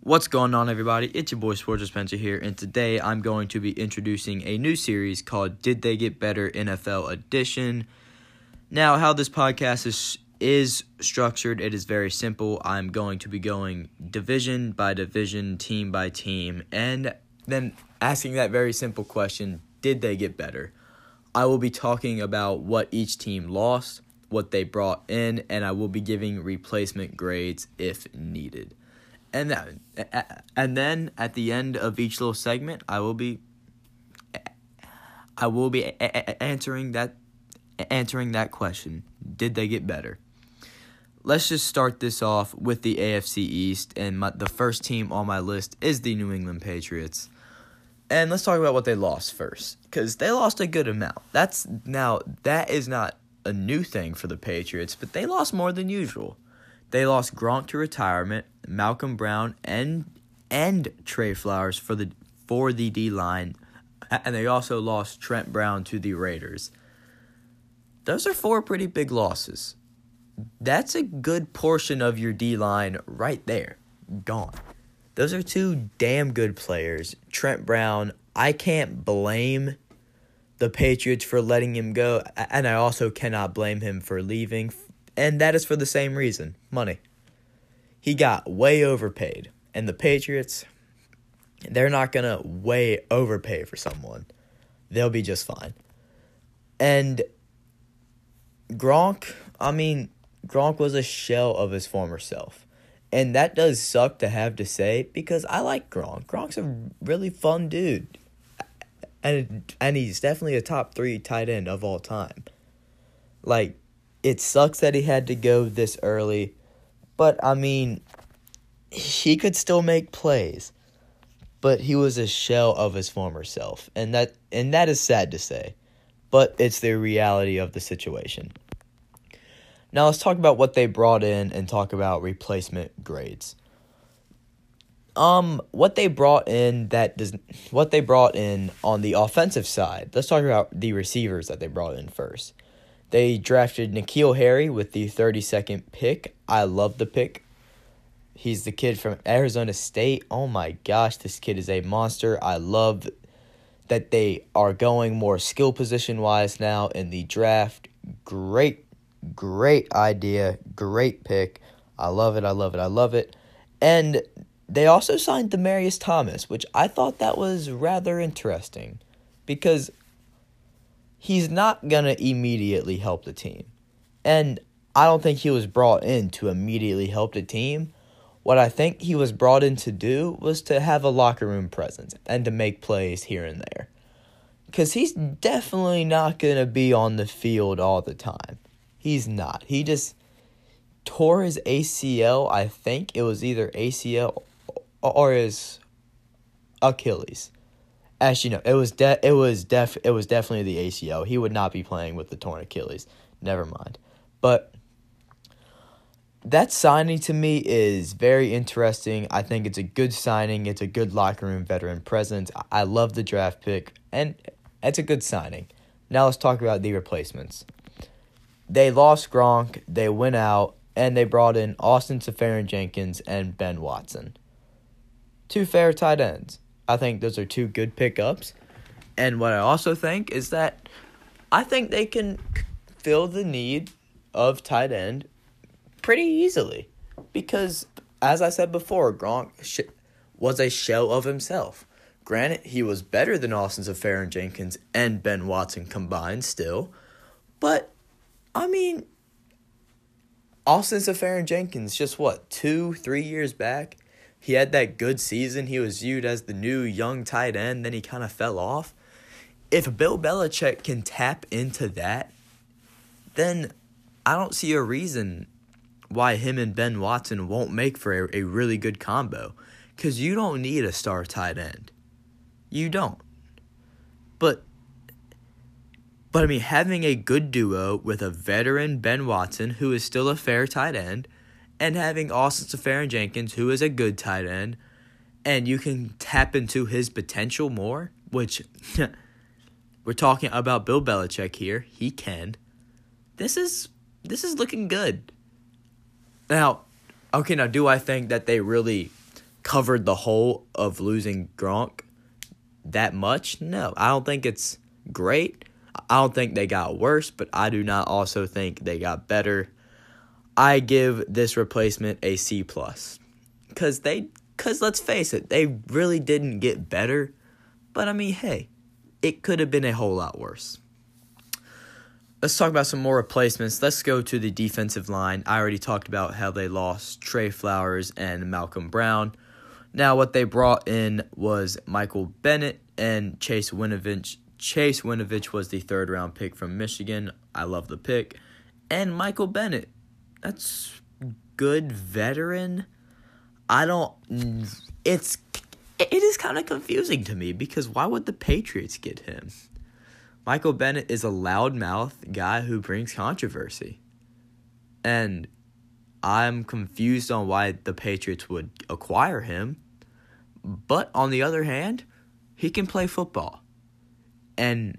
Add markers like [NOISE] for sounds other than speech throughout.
What's going on, everybody? It's your boy Sports Spencer here, and today I'm going to be introducing a new series called "Did They Get Better?" NFL Edition. Now, how this podcast is is structured, it is very simple. I'm going to be going division by division, team by team, and then asking that very simple question: Did they get better? I will be talking about what each team lost, what they brought in, and I will be giving replacement grades if needed. And that, and then at the end of each little segment, I will be I will be answering that answering that question. Did they get better? Let's just start this off with the AFC East, and my, the first team on my list is the New England Patriots. And let's talk about what they lost first, because they lost a good amount. That's now that is not a new thing for the Patriots, but they lost more than usual. They lost Gronk to retirement, Malcom Brown, and and Trey Flowers for the for the D line, and they also lost Trent Brown to the Raiders. Those are four pretty big losses. That's a good portion of your D line right there, gone. Those are two damn good players. Trent Brown, I can't blame the Patriots for letting him go, and I also cannot blame him for leaving and that is for the same reason money. He got way overpaid, and the Patriots, they're not going to way overpay for someone. They'll be just fine. And Gronk, I mean, Gronk was a shell of his former self. And that does suck to have to say because I like Gronk. Gronk's a really fun dude. And and he's definitely a top 3 tight end of all time. Like it sucks that he had to go this early, but I mean, he could still make plays. But he was a shell of his former self, and that and that is sad to say, but it's the reality of the situation. Now let's talk about what they brought in and talk about replacement grades. Um, what they brought in that does what they brought in on the offensive side. Let's talk about the receivers that they brought in first. They drafted N'Keal Harry with the 32nd pick. I love the pick. He's the kid from Arizona State. Oh my gosh, this kid is a monster. I love that they are going more skill position wise now in the draft. Great, great idea. Great pick. I love it. I love it. I love it. And they also signed Demaryius Thomas, which I thought that was rather interesting because he's not going to immediately help the team. And I don't think he was brought in to immediately help the team. What I think he was brought in to do was to have a locker room presence and to make plays here and there. Because he's definitely not going to be on the field all the time. He's not. He just tore his ACL. I think it was either ACL or his Achilles. Actually, no, it was de- it was def it was definitely the ACL. He would not be playing with the torn Achilles. Never mind. But that signing to me is very interesting. I think it's a good signing. It's a good locker room veteran presence. I love the draft pick, and it's a good signing. Now let's talk about the replacements. They lost Gronk. They went out and they brought in Austin Seferian-Jenkins and Ben Watson. Two fair tight ends. I think those are two good pickups. And what I also think is that I think they can fill the need of tight end pretty easily. Because, as I said before, Gronk was a shell of himself. Granted, he was better than Austin Seferian-Jenkins and Ben Watson combined still. But, I mean, Austin Seferian-Jenkins, just what, two, three years back, he had that good season. He was viewed as the new young tight end. Then he kind of fell off. If Bill Belichick can tap into that, then I don't see a reason why him and Ben Watson won't make for a, a really good combo. Because you don't need a star tight end. You don't. But but I mean, having a good duo with a veteran Ben Watson, who is still a fair tight end, and having Austin Seferian-Jenkins, who is a good tight end, and you can tap into his potential more, which [LAUGHS] we're talking about Bill Belichick here. He can. This is this is looking good. Now, okay, now do I think that they really covered the hole of losing Gronk that much. No, I don't think it's great. I don't think they got worse, but I do not also think they got better. I give this replacement a C plus. Cause they cause let's face it, they really didn't get better. But I mean, hey, it could have been a whole lot worse. Let's talk about some more replacements. Let's go to the defensive line. I already talked about how they lost Trey Flowers and Malcom Brown. Now, what they brought in was Michael Bennett and Chase Winovich. Chase Winovich was the third round pick from Michigan. I love the pick. And Michael Bennett. That's good veteran. I don't. It's. It is kind of confusing to me because why would the Patriots get him? Michael Bennett is a loudmouth guy who brings controversy. And I'm confused on why the Patriots would acquire him. But on the other hand, he can play football. And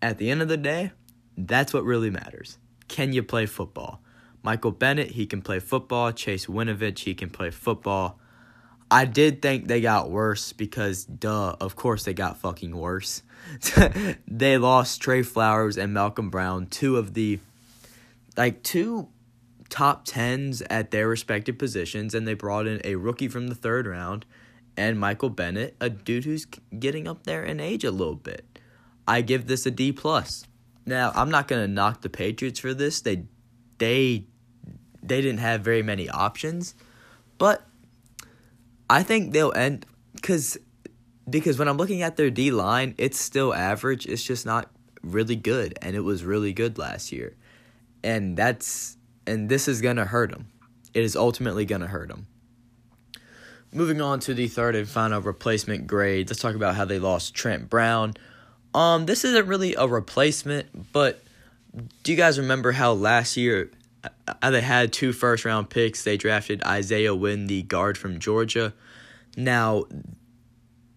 at the end of the day, that's what really matters. Can you play football? Michael Bennett, he can play football. Chase Winovich, he can play football. I did think they got worse because, duh, of course they got fucking worse. [LAUGHS] they lost Trey Flowers and Malcom Brown, two of the, like, two top tens at their respective positions, and they brought in a rookie from the third round and Michael Bennett, a dude who's getting up there in age a little bit. I give this a D plus. Now, I'm not gonna knock the Patriots for this. They they they didn't have very many options, but I think they'll end because because when I'm looking at their D line, it's still average. It's just not really good, and it was really good last year, and that's and this is gonna hurt them. It is ultimately gonna hurt them. Moving on to the third and final replacement grade, let's talk about how they lost Trent Brown. Um, this isn't really a replacement, but do you guys remember how last year uh, they had two first round picks? They drafted Isaiah Wynn, the guard from Georgia. Now,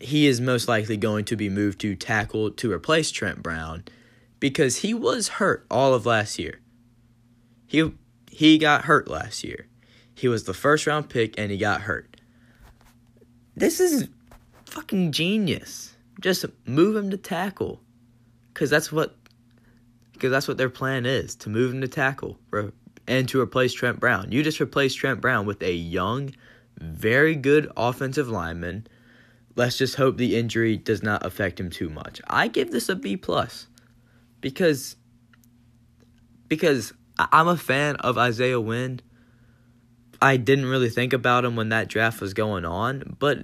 he is most likely going to be moved to tackle to replace Trent Brown because he was hurt all of last year. He he got hurt last year. He was the first round pick and he got hurt. This is fucking genius. Just move him to tackle. Cuz that's what because that's what their plan is, to move him to tackle and to replace Trent Brown. You just replace Trent Brown with a young, very good offensive lineman Let's just hope the injury does not affect him too much. I give this a B plus because because I'm a fan of Isaiah Wynn. I didn't really think about him when that draft was going on, but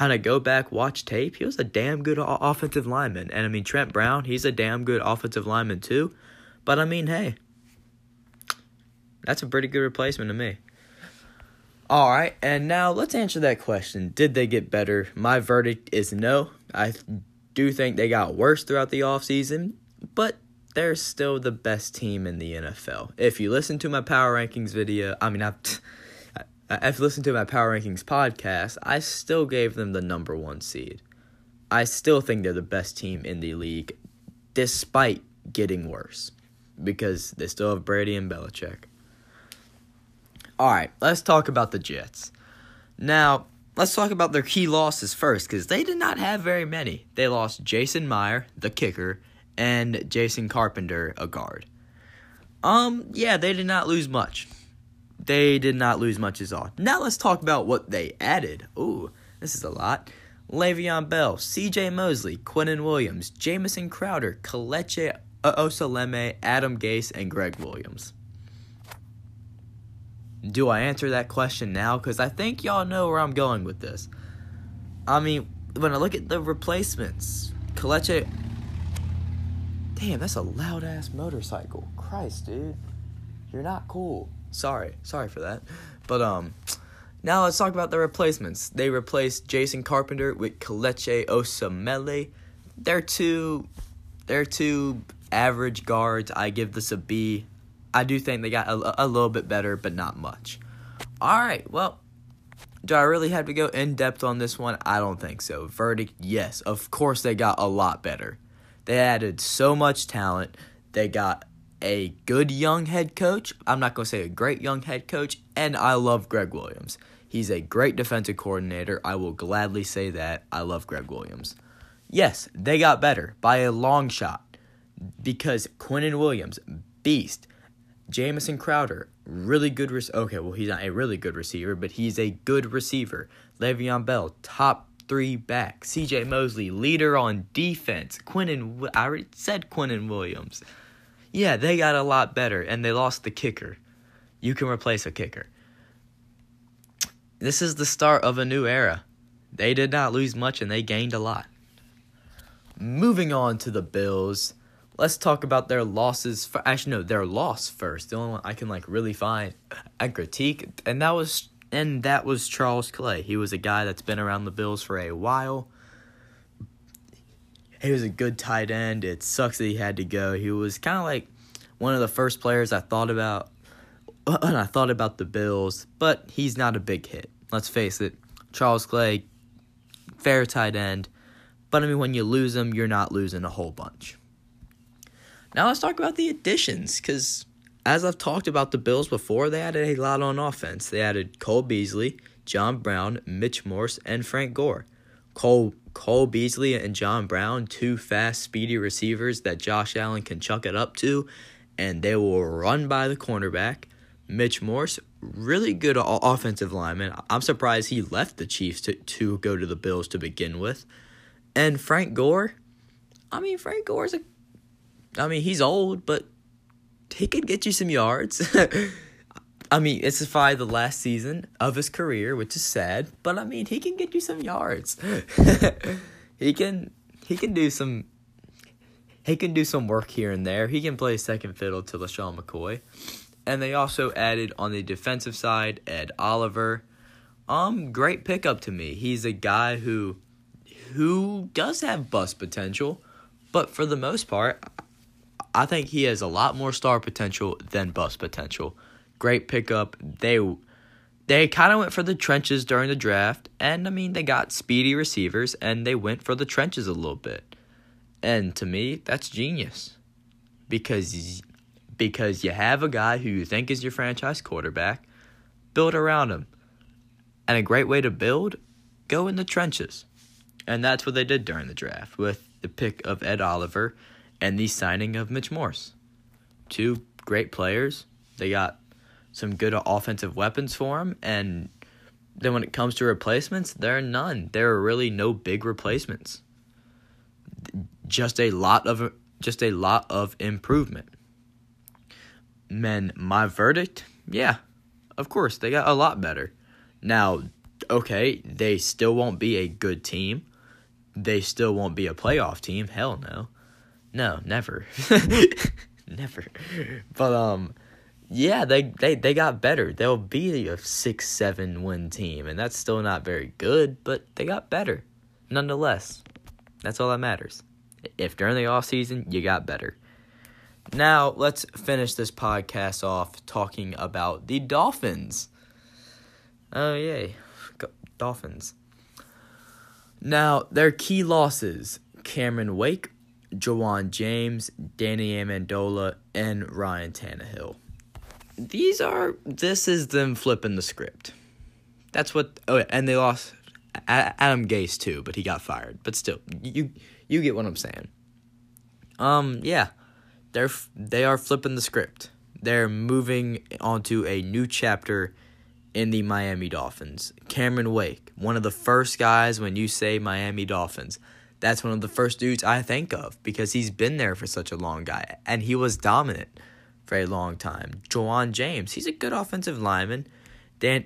I go back watch tape, he was a damn good offensive lineman. And I mean Trent Brown, he's a damn good offensive lineman too. But I mean, hey, that's a pretty good replacement to me. All right, and now let's answer that question. Did they get better? My verdict is no. I do think they got worse throughout the offseason, but they're still the best team in the NFL. If you listen to my power rankings video, I mean, I've, [LAUGHS] I've listened to my power rankings podcast, I still gave them the number one seed. I still think they're the best team in the league, despite getting worse, because they still have Brady and Belichick. All right, let's talk about the Jets. Now, let's talk about their key losses first because they did not have very many. They lost Jason Meyer, the kicker, and Jason Carpenter, a guard. Um, yeah, they did not lose much. They did not lose much at all. Now let's talk about what they added. Ooh, this is a lot. Le'Veon Bell, C.J. Mosley, Quinnen Williams, Jamison Crowder, Kelechi Osemele, Adam Gase, and Gregg Williams. Do I answer that question now? Because I think y'all know where I'm going with this. I mean, when I look at the replacements, Kelechi. Damn, that's a loud ass motorcycle. Christ, dude. You're not cool. Sorry. Sorry for that. But, um. Now let's talk about the replacements. They replaced Jason Carpenter with Kelechi Osemele. They're two. They're two average guards. I give this a B. I do think they got a, a little bit better, but not much. All right, well, do I really have to go in depth on this one? I don't think so. Verdict yes. Of course, they got a lot better. They added so much talent. They got a good young head coach. I'm not going to say a great young head coach. And I love Gregg Williams. He's a great defensive coordinator. I will gladly say that. I love Gregg Williams. Yes, they got better by a long shot because Quinnen Williams, beast. Jamison Crowder, really good. Re- okay, well, he's not a really good receiver, but he's a good receiver. Le'Veon Bell, top three back. CJ Mosley, leader on defense. Quinnen, I already said Quinnen Williams. Yeah, they got a lot better, and they lost the kicker. You can replace a kicker. This is the start of a new era. They did not lose much, and they gained a lot. Moving on to the Bills, let's talk about their losses. For, actually, no, their loss first. The only one I can like really find and critique, and that was and that was Charles Clay. He was a guy that's been around the Bills for a while. He was a good tight end. It sucks that he had to go. He was kind of like one of the first players I thought about [CLEARS THROAT] when I thought about the Bills, but he's not a big hit. Let's face it. Charles Clay, fair tight end but I mean, when you lose them, you're not losing a whole bunch. Now let's talk about the additions, because as I've talked about the Bills before, they added a lot on offense. They added Cole Beasley, John Brown, Mitch Morse, and Frank Gore. Cole Cole Beasley and John Brown, two fast, speedy receivers that Josh Allen can chuck it up to, and they will run by the cornerback. Mitch Morse, really good offensive lineman. I'm surprised he left the Chiefs to, to go to the Bills to begin with. And Frank Gore, I mean, Frank Gore's a, I mean, he's old, but he could get you some yards. [LAUGHS] I mean, it's probably the last season of his career, which is sad, but I mean, he can get you some yards. [LAUGHS] he can, he can do some, he can do some work here and there. He can play second fiddle to LeSean McCoy. And they also added on the defensive side Ed Oliver. Um, great pickup to me. He's a guy who who does have bust potential, but for the most part, I think he has a lot more star potential than bust potential. Great pickup. They they kind of went for the trenches during the draft, and I mean they got speedy receivers, and they went for the trenches a little bit. And to me, that's genius, because because you have a guy who you think is your franchise quarterback, build around him, and a great way to build, go in the trenches. And that's what they did during the draft with the pick of Ed Oliver and the signing of Mitch Morse. Two great players. They got some good offensive weapons for him. And then when it comes to replacements, there are none. There are really no big replacements. Just a lot of just a lot of improvement. Men, my verdict, yeah, of course, they got a lot better. Now, okay, they still won't be a good team they still won't be a playoff team. Hell no. No, never. [LAUGHS] never. But um yeah, they, they they got better. They'll be a six, seven win team, and that's still not very good, but they got better. Nonetheless. That's all that matters. If during the off season you got better. Now let's finish this podcast off talking about the Dolphins. Oh yay. Dolphins. Now, their key losses Cameron Wake, Ja'Wuan James, Danny Amendola, and Ryan Tannehill. These are, this is them flipping the script. That's what, oh, and they lost Adam Gase too, but he got fired. But still, you you get what I'm saying. Um, yeah, they're they are flipping the script. They're moving onto a new chapter in the Miami Dolphins. Cameron Wake, one of the first guys when you say Miami Dolphins. That's one of the first dudes I think of because he's been there for such a long guy and he was dominant a long time. Ja'Wuan James, he's a good offensive lineman. Dan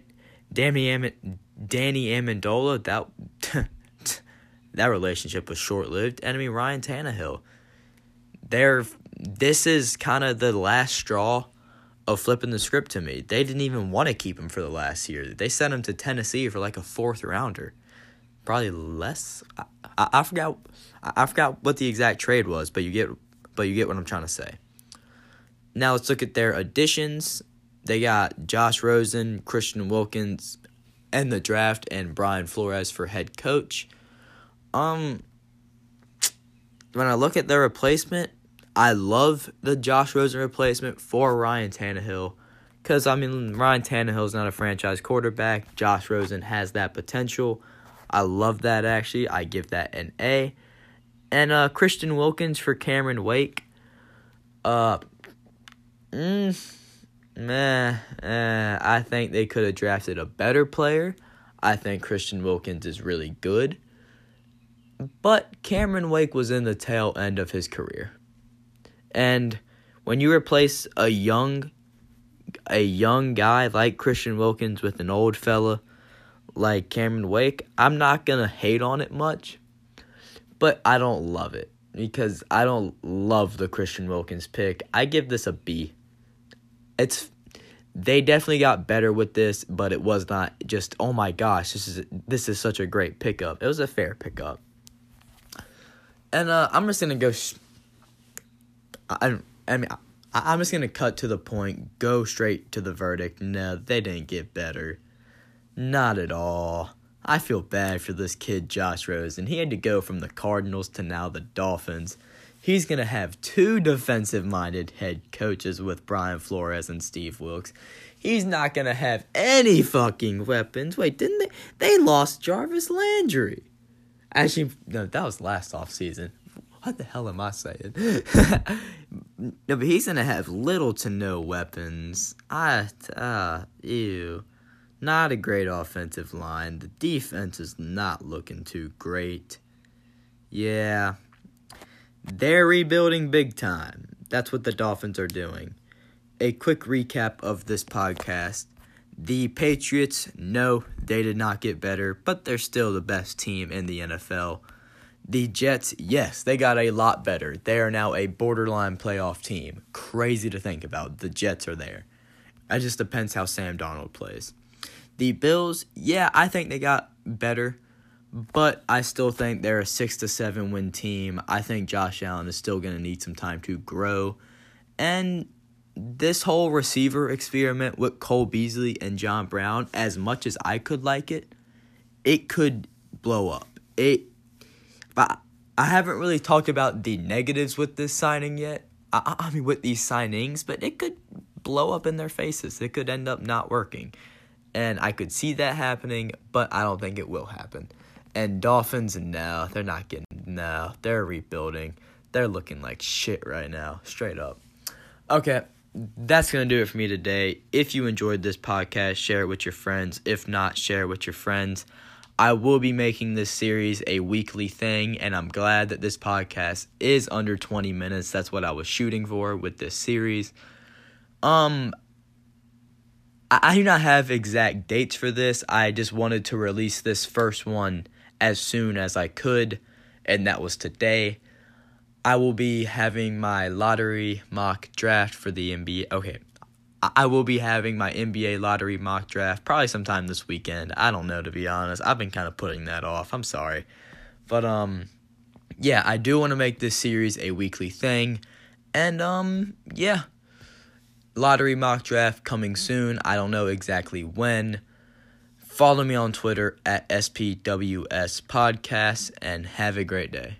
Danny Am- Danny Amendola, that [LAUGHS] that relationship was short lived. Mean Ryan Tannehill. They're this is kind of the last straw of flipping the script to me. They didn't even want to keep him for the last year. They sent him to Tennessee for like a fourth rounder, probably less. I, I, I forgot. I, I forgot what the exact trade was, but you get, but you get what I'm trying to say. Now let's look at their additions. They got Josh Rosen, Christian Wilkins, and the draft, and Brian Flores for head coach. Um, when I look at their replacement, I love the Josh Rosen replacement for Ryan Tannehill. Because, I mean, Ryan Tannehill is not a franchise quarterback. Josh Rosen has that potential. I love that, actually. I give that an A. And uh, Christian Wilkins for Cameron Wake. Uh, mm, meh, eh, I think they could have drafted a better player. I think Christian Wilkins is really good. But Cameron Wake was in the tail end of his career. And when you replace a young a young guy like Christian Wilkins with an old fella like Cameron Wake, I'm not going to hate on it much, but I don't love it because I don't love the Christian Wilkins pick. I give this a B. It's they definitely got better with this, but it was not just oh my gosh, this is this is such a great pickup. It was a fair pickup. And uh, I'm just gonna go. Sh- I, I mean, I'm just gonna cut to the point, go straight to the verdict. No, they didn't get better. Not at all. I feel bad for this kid, Josh Rosen. He had to go from the Cardinals to now the Dolphins. He's gonna have two defensive minded head coaches with Brian Flores and Steve Wilks. He's not gonna have any fucking weapons. Wait, didn't they? They lost Jarvis Landry. Actually, no, that was last off season what the hell am I saying? [LAUGHS] no, but he's gonna have little to no weapons. I, uh, ew. Not a great offensive line. The defense is not looking too great. Yeah. They're rebuilding big time. That's what the Dolphins are doing. A quick recap of this podcast. The Patriots, no, they did not get better, but they're still the best team in the NFL. The Jets, yes, they got a lot better. They are now a borderline playoff team. Crazy to think about. The Jets are there. It just depends how Sam Darnold plays. The Bills, yeah, I think they got better, but I still think they're a six to seven win team. I think Josh Allen is still going to need some time to grow. And this whole receiver experiment with Cole Beasley and John Brown, as much as I could like it, it could blow up. It but I haven't really talked about the negatives with this signing yet. I, I mean, with these signings, but it could blow up in their faces. It could end up not working. And I could see that happening, but I don't think it will happen. And Dolphins, no, they're not getting, no, they're rebuilding. They're looking like shit right now, straight up. Okay, that's going to do it for me today. If you enjoyed this podcast, share it with your friends. If not, share it with your friends. I will be making this series a weekly thing, and I'm glad that this podcast is under 20 minutes. That's what I was shooting for with this series. Um, I do not have exact dates for this. I just wanted to release this first one as soon as I could, and that was today. I will be having my lottery mock draft for the NBA. Okay, I will be having my NBA lottery mock draft probably sometime this weekend. I don't know to be honest. I've been kind of putting that off. I'm sorry. But um yeah, I do want to make this series a weekly thing. And um yeah. Lottery mock draft coming soon. I don't know exactly when. Follow me on Twitter at SPWS Podcast and have a great day.